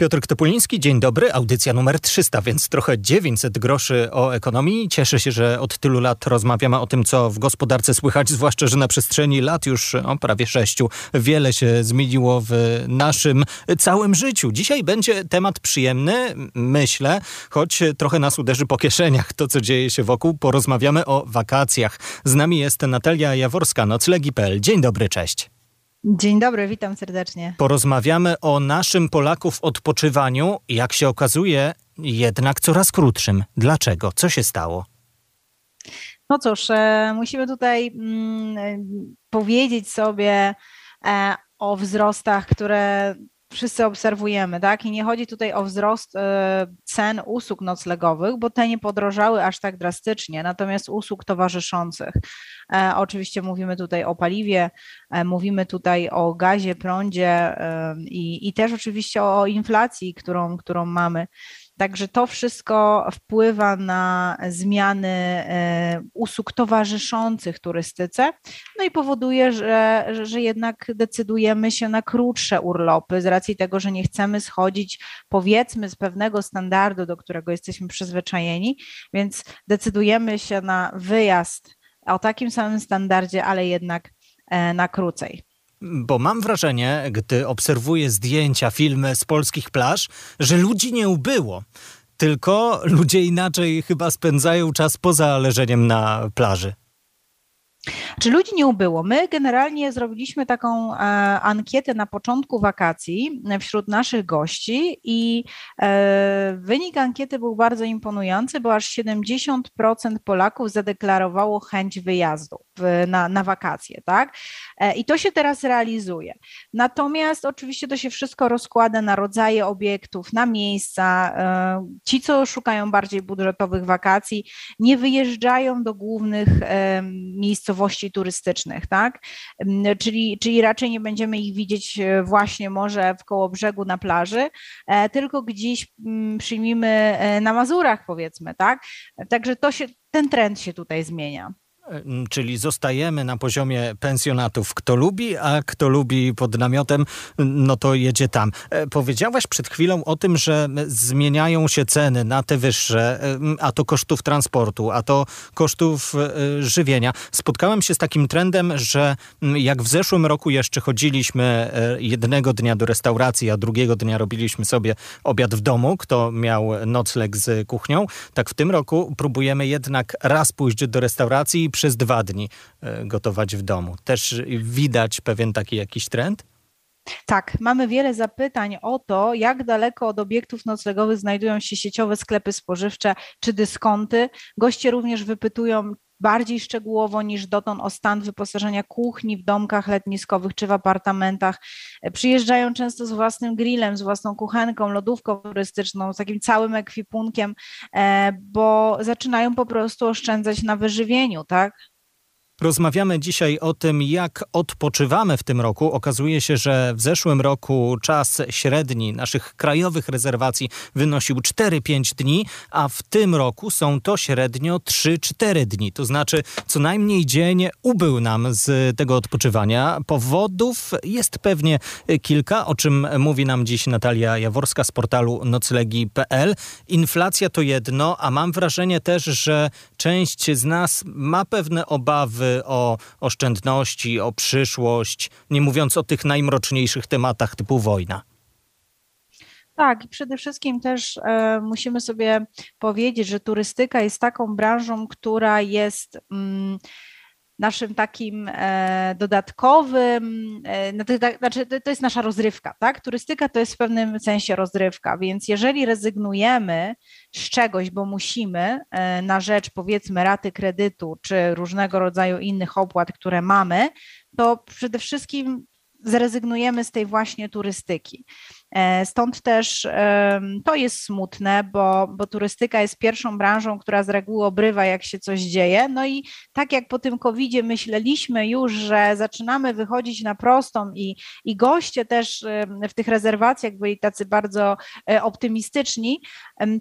Piotr Topuliński, dzień dobry. Audycja numer 300, więc trochę 900 groszy o ekonomii. Cieszę się, że od tylu lat rozmawiamy o tym, co w gospodarce słychać, zwłaszcza, że na przestrzeni lat już o, prawie sześciu wiele się zmieniło w naszym całym życiu. Dzisiaj będzie temat przyjemny, myślę, choć trochę nas uderzy po kieszeniach to, co dzieje się wokół. Porozmawiamy o wakacjach. Z nami jest Natalia Jaworska, noclegi.pl. Dzień dobry, cześć. Dzień dobry, witam serdecznie. Porozmawiamy o naszym Polaków odpoczywaniu, jak się okazuje, jednak coraz krótszym. Dlaczego? Co się stało? No cóż, e, musimy tutaj mm, powiedzieć sobie e, o wzrostach, które wszyscy obserwujemy, tak? I nie chodzi tutaj o wzrost e, cen usług noclegowych, bo te nie podrożały aż tak drastycznie, natomiast usług towarzyszących. E, oczywiście mówimy tutaj o paliwie, e, mówimy tutaj o gazie, prądzie i, i też oczywiście o inflacji, którą, którą mamy. Także to wszystko wpływa na zmiany e, usług towarzyszących turystyce, no i powoduje, że, że jednak decydujemy się na krótsze urlopy z racji tego, że nie chcemy schodzić powiedzmy z pewnego standardu, do którego jesteśmy przyzwyczajeni, więc decydujemy się na wyjazd o takim samym standardzie, ale jednak e, na krócej. Bo mam wrażenie, gdy obserwuję zdjęcia, filmy z polskich plaż, że ludzi nie ubyło. Tylko ludzie inaczej chyba spędzają czas poza leżeniem na plaży. Czy ludzi nie ubyło? My generalnie zrobiliśmy taką e, ankietę na początku wakacji wśród naszych gości i e, wynik ankiety był bardzo imponujący, bo aż 70% Polaków zadeklarowało chęć wyjazdu na, na wakacje, tak? E, I to się teraz realizuje. Natomiast oczywiście to się wszystko rozkłada na rodzaje obiektów, na miejsca. Ci, co szukają bardziej budżetowych wakacji, nie wyjeżdżają do głównych miejscowości turystycznych, tak? Czyli, czyli raczej nie będziemy ich widzieć e, właśnie może w koło brzegu na plaży, e, tylko gdzieś przyjmijmy e, na Mazurach powiedzmy, tak? Także to się, ten trend się tutaj zmienia. Czyli zostajemy na poziomie pensjonatów. Kto lubi, a kto lubi pod namiotem, no to jedzie tam. E, powiedziałaś przed chwilą o tym, że zmieniają się ceny na te wyższe, a to kosztów transportu, a to kosztów e, żywienia. Spotkałem się z takim trendem, że jak w zeszłym roku jeszcze chodziliśmy e, jednego dnia do restauracji, a drugiego dnia robiliśmy sobie obiad w domu, kto miał nocleg z kuchnią, tak w tym roku próbujemy jednak raz pójść do restauracji i przez dwa dni e, gotować w domu. Też widać pewien taki jakiś trend? Tak, mamy wiele zapytań o to, jak daleko od obiektów noclegowych znajdują się sieciowe sklepy spożywcze czy dyskonty. Goście również wypytują, bardziej szczegółowo niż dotąd o stan wyposażenia kuchni w domkach letniskowych czy w apartamentach. Przyjeżdżają często z własnym grillem, z własną kuchenką, lodówką turystyczną, z takim całym ekwipunkiem, e, bo zaczynają po prostu oszczędzać na wyżywieniu, tak? Rozmawiamy dzisiaj o tym, jak odpoczywamy w tym roku. Okazuje się, że w zeszłym roku czas średni naszych krajowych rezerwacji wynosił 4-5 dni, a w tym roku są to średnio 3-4 dni. To znaczy, co najmniej dzień ubył nam z tego odpoczywania. Powodów jest pewnie kilka, o czym mówi nam dziś Natalia Jaworska z portalu noclegi.pl. Inflacja to jedno, a mam wrażenie też, że część z nas ma pewne obawy o oszczędności, o przyszłość, nie mówiąc o tych najmroczniejszych tematach typu wojna. Tak, i przede wszystkim też e, musimy sobie powiedzieć, że turystyka jest taką branżą, która jest. Mm, naszym takim e, dodatkowym, e, no znaczy to jest nasza rozrywka, tak? Turystyka to jest w pewnym sensie rozrywka, więc jeżeli rezygnujemy z czegoś, bo musimy e, na rzecz powiedzmy raty kredytu czy różnego rodzaju innych opłat, które mamy, to przede wszystkim zrezygnujemy z tej właśnie turystyki. E, stąd też to jest smutne, bo, bo turystyka jest pierwszą branżą, która z reguły obrywa, jak się coś dzieje. No i tak jak po tym COVID-zie myśleliśmy już, że zaczynamy wychodzić na prostą i, i goście też w tych rezerwacjach byli tacy bardzo e, optymistyczni,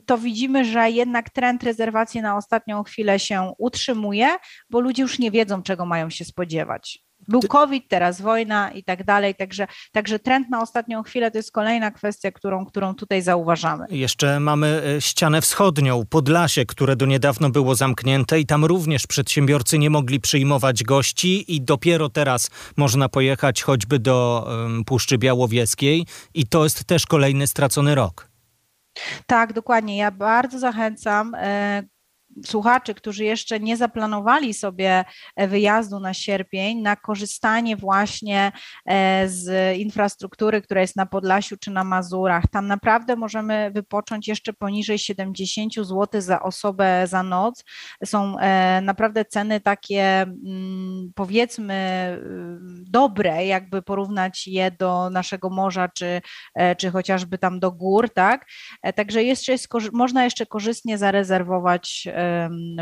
to widzimy, że jednak trend rezerwacji na ostatnią chwilę się utrzymuje, bo ludzie już nie wiedzą, czego mają się spodziewać. Był COVID, teraz wojna i tak dalej, także, także trend na ostatnią chwilę to jest kolejna kwestia, którą, którą tutaj zauważamy. Jeszcze mamy e, ścianę wschodnią, Podlasie, które do niedawno było zamknięte i tam również przedsiębiorcy nie mogli przyjmować gości i dopiero teraz można pojechać choćby do Puszczy Białowieskiej i to jest też kolejny stracony rok. Tak, dokładnie. Ja bardzo zachęcam e, słuchaczy, którzy jeszcze nie zaplanowali sobie e, wyjazdu na sierpień, na korzystanie właśnie e, z infrastruktury, która jest na Podlasiu czy na Mazurach. Tam naprawdę możemy wypocząć jeszcze poniżej 70 zł za osobę za noc. Są e, naprawdę ceny takie mm, powiedzmy dobre, jakby porównać je do naszego morza czy, czy chociażby tam do gór, tak? Także jeszcze jest, można jeszcze korzystnie zarezerwować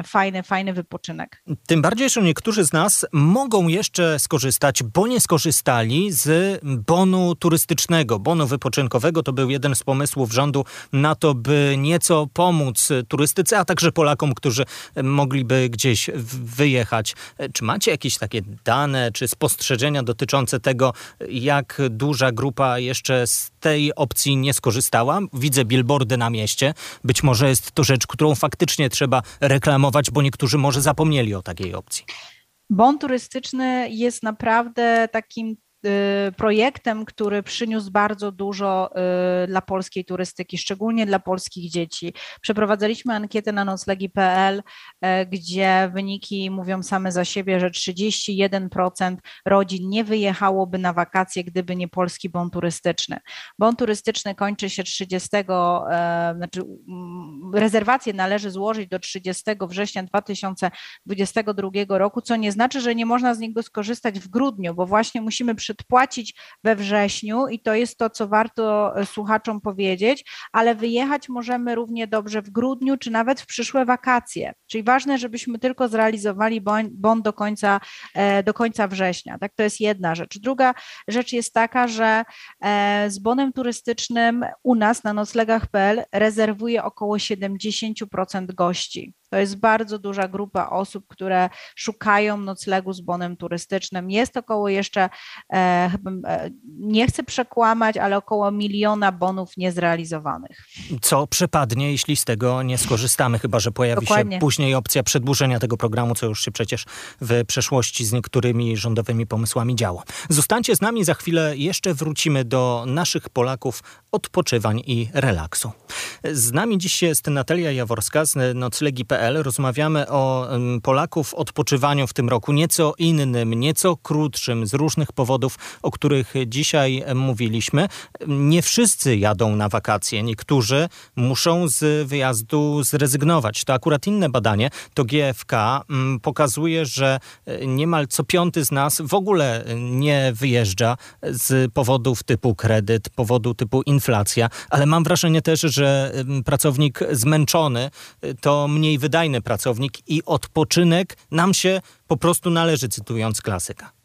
fajny, fajny wypoczynek. Tym bardziej, że niektórzy z nas mogą jeszcze skorzystać, bo nie skorzystali z bonu turystycznego, bonu wypoczynkowego. To był jeden z pomysłów rządu na to, by nieco pomóc turystyce, a także Polakom, którzy mogliby gdzieś wyjechać. Czy macie jakieś takie dane czy spostrzeżenia dotyczące tego, jak duża grupa jeszcze z tej opcji nie skorzystała? Widzę billboardy na mieście. Być może jest to rzecz, którą faktycznie trzeba reklamować, bo niektórzy może zapomnieli o takiej opcji. Bon turystyczny jest naprawdę takim projektem, który przyniósł bardzo dużo y, dla polskiej turystyki, szczególnie dla polskich dzieci. Przeprowadzaliśmy ankietę na noclegi.pl, y, gdzie wyniki mówią same za siebie, że 31% rodzin nie wyjechałoby na wakacje, gdyby nie polski bon turystyczny. Bon turystyczny kończy się 30, znaczy mm, rezerwację należy złożyć do 30 września 2022 roku, co nie znaczy, że nie można z niego skorzystać w grudniu, bo właśnie musimy przy przedpłacić we wrześniu i to jest to, co warto e, słuchaczom powiedzieć, ale wyjechać możemy równie dobrze w grudniu czy nawet w przyszłe wakacje. Czyli ważne, żebyśmy tylko zrealizowali bon do końca, e, do końca września. Tak, to jest jedna rzecz. Druga rzecz jest taka, że e, z bonem turystycznym u nas na noclegach.pl rezerwuje około 70% gości. To jest bardzo duża grupa osób, które szukają noclegu z bonem turystycznym. Jest około jeszcze, e, e, nie chcę przekłamać, ale około miliona bonów niezrealizowanych. Co przepadnie, jeśli z tego nie skorzystamy, chyba że pojawi Dokładnie. się później opcja przedłużenia tego programu, co już się przecież w przeszłości z niektórymi rządowymi pomysłami działo. Zostańcie z nami, za chwilę jeszcze wrócimy do naszych Polaków odpoczywań i relaksu. Z nami dziś jest Natalia Jaworska z noclegi.pl Rozmawiamy o Polaków odpoczywaniu w tym roku nieco innym, nieco krótszym, z różnych powodów, o których dzisiaj mówiliśmy. Nie wszyscy jadą na wakacje. Niektórzy muszą z wyjazdu zrezygnować. To akurat inne badanie, to GFK pokazuje, że e, niemal co piąty z nas w ogóle nie wyjeżdża z powodów typu kredyt, powodu typu inflacja, ale mam wrażenie też, że pracownik zmęczony e, to mniej wydajny pracownik i odpoczynek nam się po prostu należy, cytując klasyka.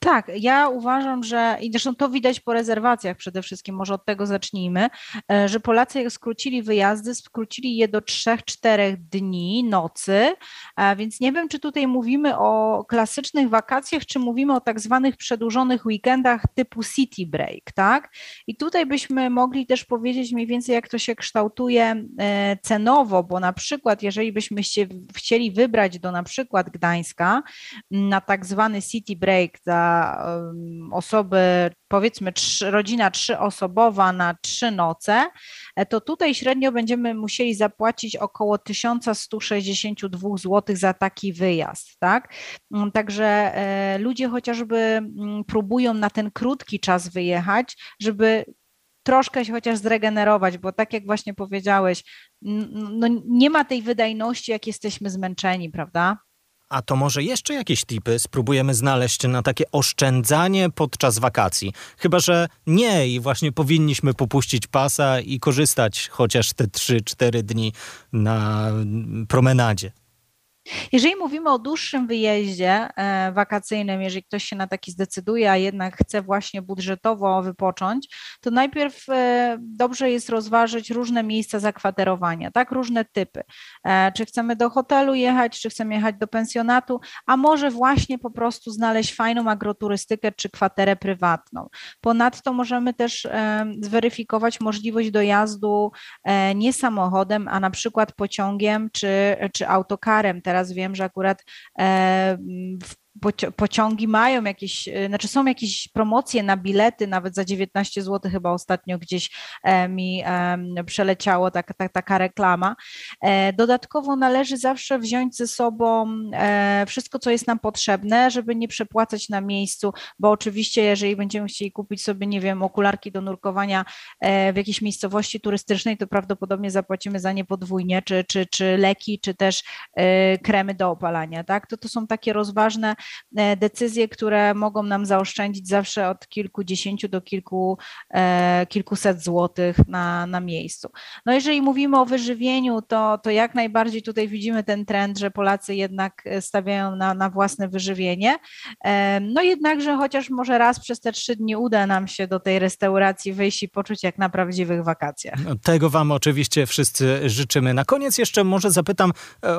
Tak, ja uważam, że i zresztą to widać po rezerwacjach przede wszystkim, może od tego zacznijmy, e, że Polacy skrócili wyjazdy, skrócili je do 3-4 dni, nocy, więc nie wiem, czy tutaj mówimy o klasycznych wakacjach, czy mówimy o tak zwanych przedłużonych weekendach typu city break, tak? I tutaj byśmy mogli też powiedzieć mniej więcej, jak to się kształtuje e, cenowo, bo na przykład, jeżeli byśmy się chcieli wybrać do na przykład Gdańska na tak zwany city break za osoby, powiedzmy trzy, rodzina trzyosobowa na trzy noce, e, to tutaj średnio będziemy musieli zapłacić około 1162 zł za taki wyjazd, tak? Mm, także e, ludzie chociażby mm, próbują na ten krótki czas wyjechać, żeby troszkę się chociaż zregenerować, bo tak jak właśnie powiedziałeś, no nie ma tej wydajności, jak jesteśmy zmęczeni, prawda? A to może jeszcze jakieś tipy spróbujemy znaleźć na takie oszczędzanie podczas wakacji. Chyba, że nie i właśnie powinniśmy popuścić pasa i korzystać chociaż te 3-4 dni na promenadzie. Jeżeli mówimy o dłuższym wyjeździe e, wakacyjnym, jeżeli ktoś się na taki zdecyduje, a jednak chce właśnie budżetowo wypocząć, to najpierw e, dobrze jest rozważyć różne miejsca zakwaterowania, tak, różne typy. E, czy chcemy do hotelu jechać, czy chcemy jechać do pensjonatu, a może właśnie po prostu znaleźć fajną agroturystykę czy kwaterę prywatną. Ponadto możemy też zweryfikować możliwość dojazdu nie samochodem, a na przykład pociągiem czy, czy autokarem. Teraz teraz wiem, że akurat e, w pociągi mają jakieś, y, znaczy są jakieś promocje na bilety, nawet za 19 zł chyba ostatnio gdzieś e, mi przeleciało taka, taka, taka reklama. E, dodatkowo należy zawsze wziąć ze sobą e, wszystko, co jest nam potrzebne, żeby nie przepłacać na miejscu, bo oczywiście jeżeli będziemy chcieli kupić sobie, nie wiem, okularki do nurkowania w jakiejś miejscowości turystycznej, to prawdopodobnie zapłacimy za nie podwójnie, czy, czy, czy leki, czy też kremy do opalania, tak? To, to są takie rozważne E, decyzje, które mogą nam zaoszczędzić zawsze od kilkudziesięciu do kilku, e, kilkuset złotych na, na miejscu. No jeżeli mówimy o wyżywieniu, to, to jak najbardziej tutaj widzimy ten trend, że Polacy jednak stawiają na, na własne wyżywienie. E, no jednakże chociaż może raz przez te trzy dni uda nam się do tej restauracji wyjść i poczuć jak na prawdziwych wakacjach. No, tego Wam oczywiście wszyscy życzymy. Na koniec jeszcze może zapytam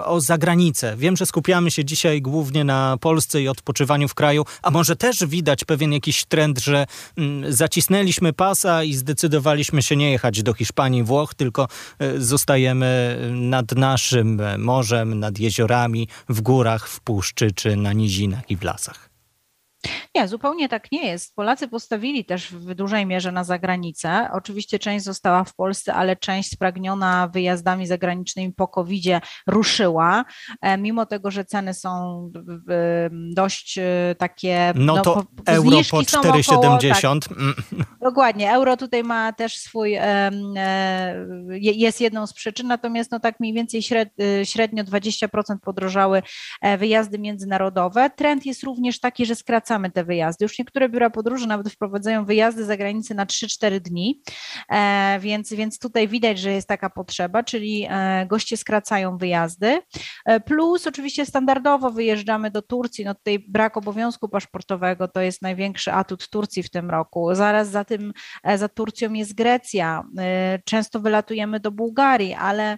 o zagranicę. Wiem, że skupiamy się dzisiaj głównie na Polsce i odpoczywaniu w kraju, a może też widać pewien jakiś trend, że mm, zacisnęliśmy pasa i zdecydowaliśmy się nie jechać do Hiszpanii, Włoch, tylko e, zostajemy nad naszym morzem, nad jeziorami, w górach, w puszczy czy na nizinach i w lasach. Nie, zupełnie tak nie jest. Polacy postawili też w dużej mierze na zagranicę. Oczywiście część została w Polsce, ale część spragniona wyjazdami zagranicznymi po covid ruszyła. E, mimo tego, że ceny są dość e, takie. No, no to po, euro po 4,70. Tak, mm. dokładnie. Euro tutaj ma też swój, e, jest jedną z przyczyn, natomiast no tak mniej więcej średnio 20% podrożały wyjazdy międzynarodowe. Trend jest również taki, że skracamy te wyjazdy. Już niektóre biura podróży nawet wprowadzają wyjazdy za granicę na 3-4 dni, e, więc, więc tutaj widać, że jest taka potrzeba, czyli e, goście skracają wyjazdy. E, plus oczywiście standardowo wyjeżdżamy do Turcji, no tutaj brak obowiązku paszportowego to jest największy atut Turcji w tym roku. Zaraz za tym, za Turcją jest Grecja. Często wylatujemy do Bułgarii, ale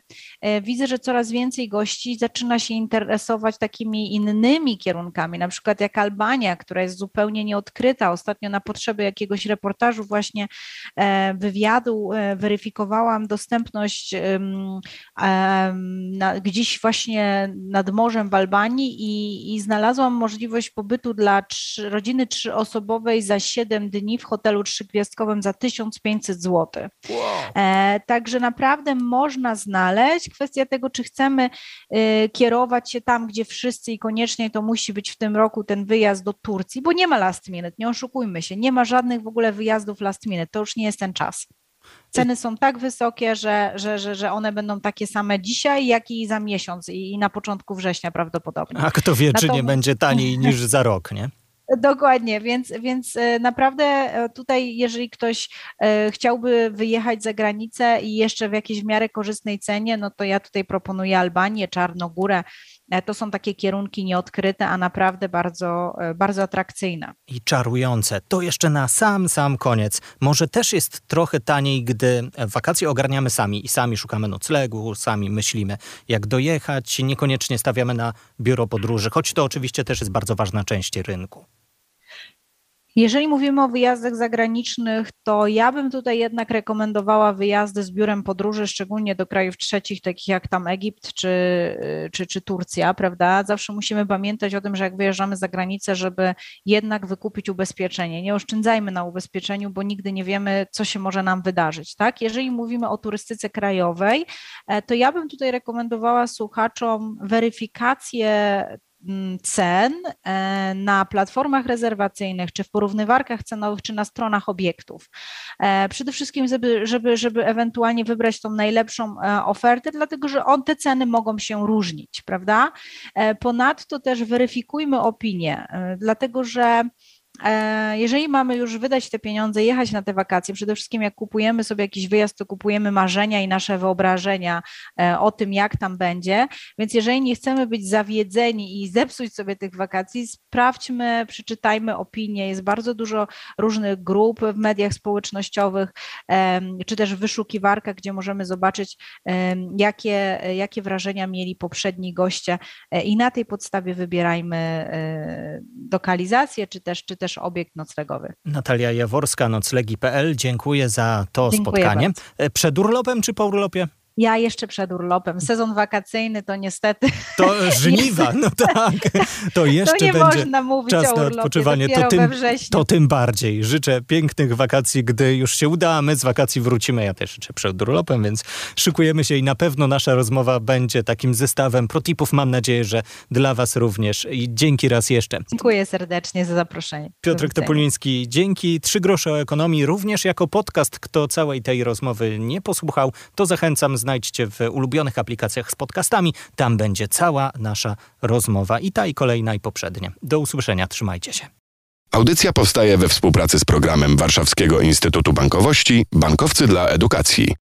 widzę, że coraz więcej gości zaczyna się interesować takimi innymi kierunkami, na przykład jak Albania, która jest zupełnie nieodkryta. Ostatnio na potrzeby jakiegoś reportażu, właśnie e, wywiadu, e, weryfikowałam dostępność gdzieś właśnie nad morzem w Albanii i, i znalazłam możliwość pobytu dla trzy, rodziny trzyosobowej za 7 dni w hotelu trzygwiazdkowym za 1500 zł. Wow. E, także naprawdę można znaleźć. Kwestia tego, czy chcemy kierować się tam, gdzie wszyscy i koniecznie to musi być w tym roku ten wyjazd do Turcji, bo bo nie ma last minute, nie oszukujmy się, nie ma żadnych w ogóle wyjazdów last minute, to już nie jest ten czas. Ceny są tak wysokie, że, że, że, że one będą takie same dzisiaj, jak i za miesiąc i na początku września prawdopodobnie. A kto wie, czy nie będzie taniej niż za rok, nie? Dokładnie, więc, więc e, naprawdę e, tutaj, jeżeli ktoś e, chciałby wyjechać za granicę i jeszcze w jakiejś w miarę korzystnej cenie, no to ja tutaj proponuję Albanię, Czarnogórę. To są takie kierunki nieodkryte, a naprawdę bardzo, bardzo atrakcyjne. I czarujące. To jeszcze na sam, sam koniec. Może też jest trochę taniej, gdy wakacje ogarniamy sami i sami szukamy noclegu, sami myślimy, jak dojechać, niekoniecznie stawiamy na biuro podróży, choć to oczywiście też jest bardzo ważna część rynku. Jeżeli mówimy o wyjazdach zagranicznych, to ja bym tutaj jednak rekomendowała wyjazdy z biurem podróży, szczególnie do krajów trzecich, takich jak tam Egipt czy, czy, czy Turcja, prawda? Zawsze musimy pamiętać o tym, że jak wyjeżdżamy za granicę, żeby jednak wykupić ubezpieczenie. Nie oszczędzajmy na ubezpieczeniu, bo nigdy nie wiemy, co się może nam wydarzyć, tak? Jeżeli mówimy o turystyce krajowej, e, to ja bym tutaj rekomendowała słuchaczom weryfikację cen e, na platformach rezerwacyjnych, czy w porównywarkach cenowych, czy na stronach obiektów. E, przede wszystkim, żeby, żeby, żeby ewentualnie wybrać tą najlepszą ofertę, dlatego że on, te ceny mogą się różnić, prawda? Ponadto też weryfikujmy opinie, dlatego że E, jeżeli mamy już wydać te pieniądze, jechać na te wakacje, przede wszystkim jak kupujemy sobie jakiś wyjazd, to kupujemy marzenia i nasze wyobrażenia e, o tym, jak tam będzie. Więc jeżeli nie chcemy być zawiedzeni i zepsuć sobie tych wakacji, sprawdźmy, przeczytajmy opinie. Jest bardzo dużo różnych grup w mediach społecznościowych, czy też w wyszukiwarkach, gdzie możemy zobaczyć, jakie, jakie wrażenia mieli poprzedni goście e, i na tej podstawie wybierajmy lokalizację, czy też, czy też obiekt noclegowy. Natalia Jaworska, noclegi.pl. Dziękuję za to Dziękuję spotkanie. Bardzo. E, przed urlopem czy po urlopie? Ja jeszcze przed urlopem. Sezon wakacyjny to niestety. To żniwa, no tak. To jeszcze to nie będzie można mówić czas o na odpoczywanie. To tym, to tym bardziej. Życzę pięknych wakacji, gdy już się uda, a my z wakacji wrócimy. Ja też życzę przed urlopem, więc szykujemy się i na pewno nasza rozmowa będzie takim zestawem protipów. Mam nadzieję, że dla Was również. I dzięki raz jeszcze. Dziękuję serdecznie za zaproszenie. Piotrek Topoliński, dzięki. Trzy grosze o ekonomii, również jako podcast. Kto całej tej rozmowy nie posłuchał, to zachęcam znajdźcie w ulubionych aplikacjach z podcastami. Tam będzie cała nasza rozmowa i ta i kolejna i poprzednia. Do usłyszenia, trzymajcie się. Audycja powstaje we współpracy z programem Warszawskiego Instytutu Bankowości Bankowcy dla Edukacji.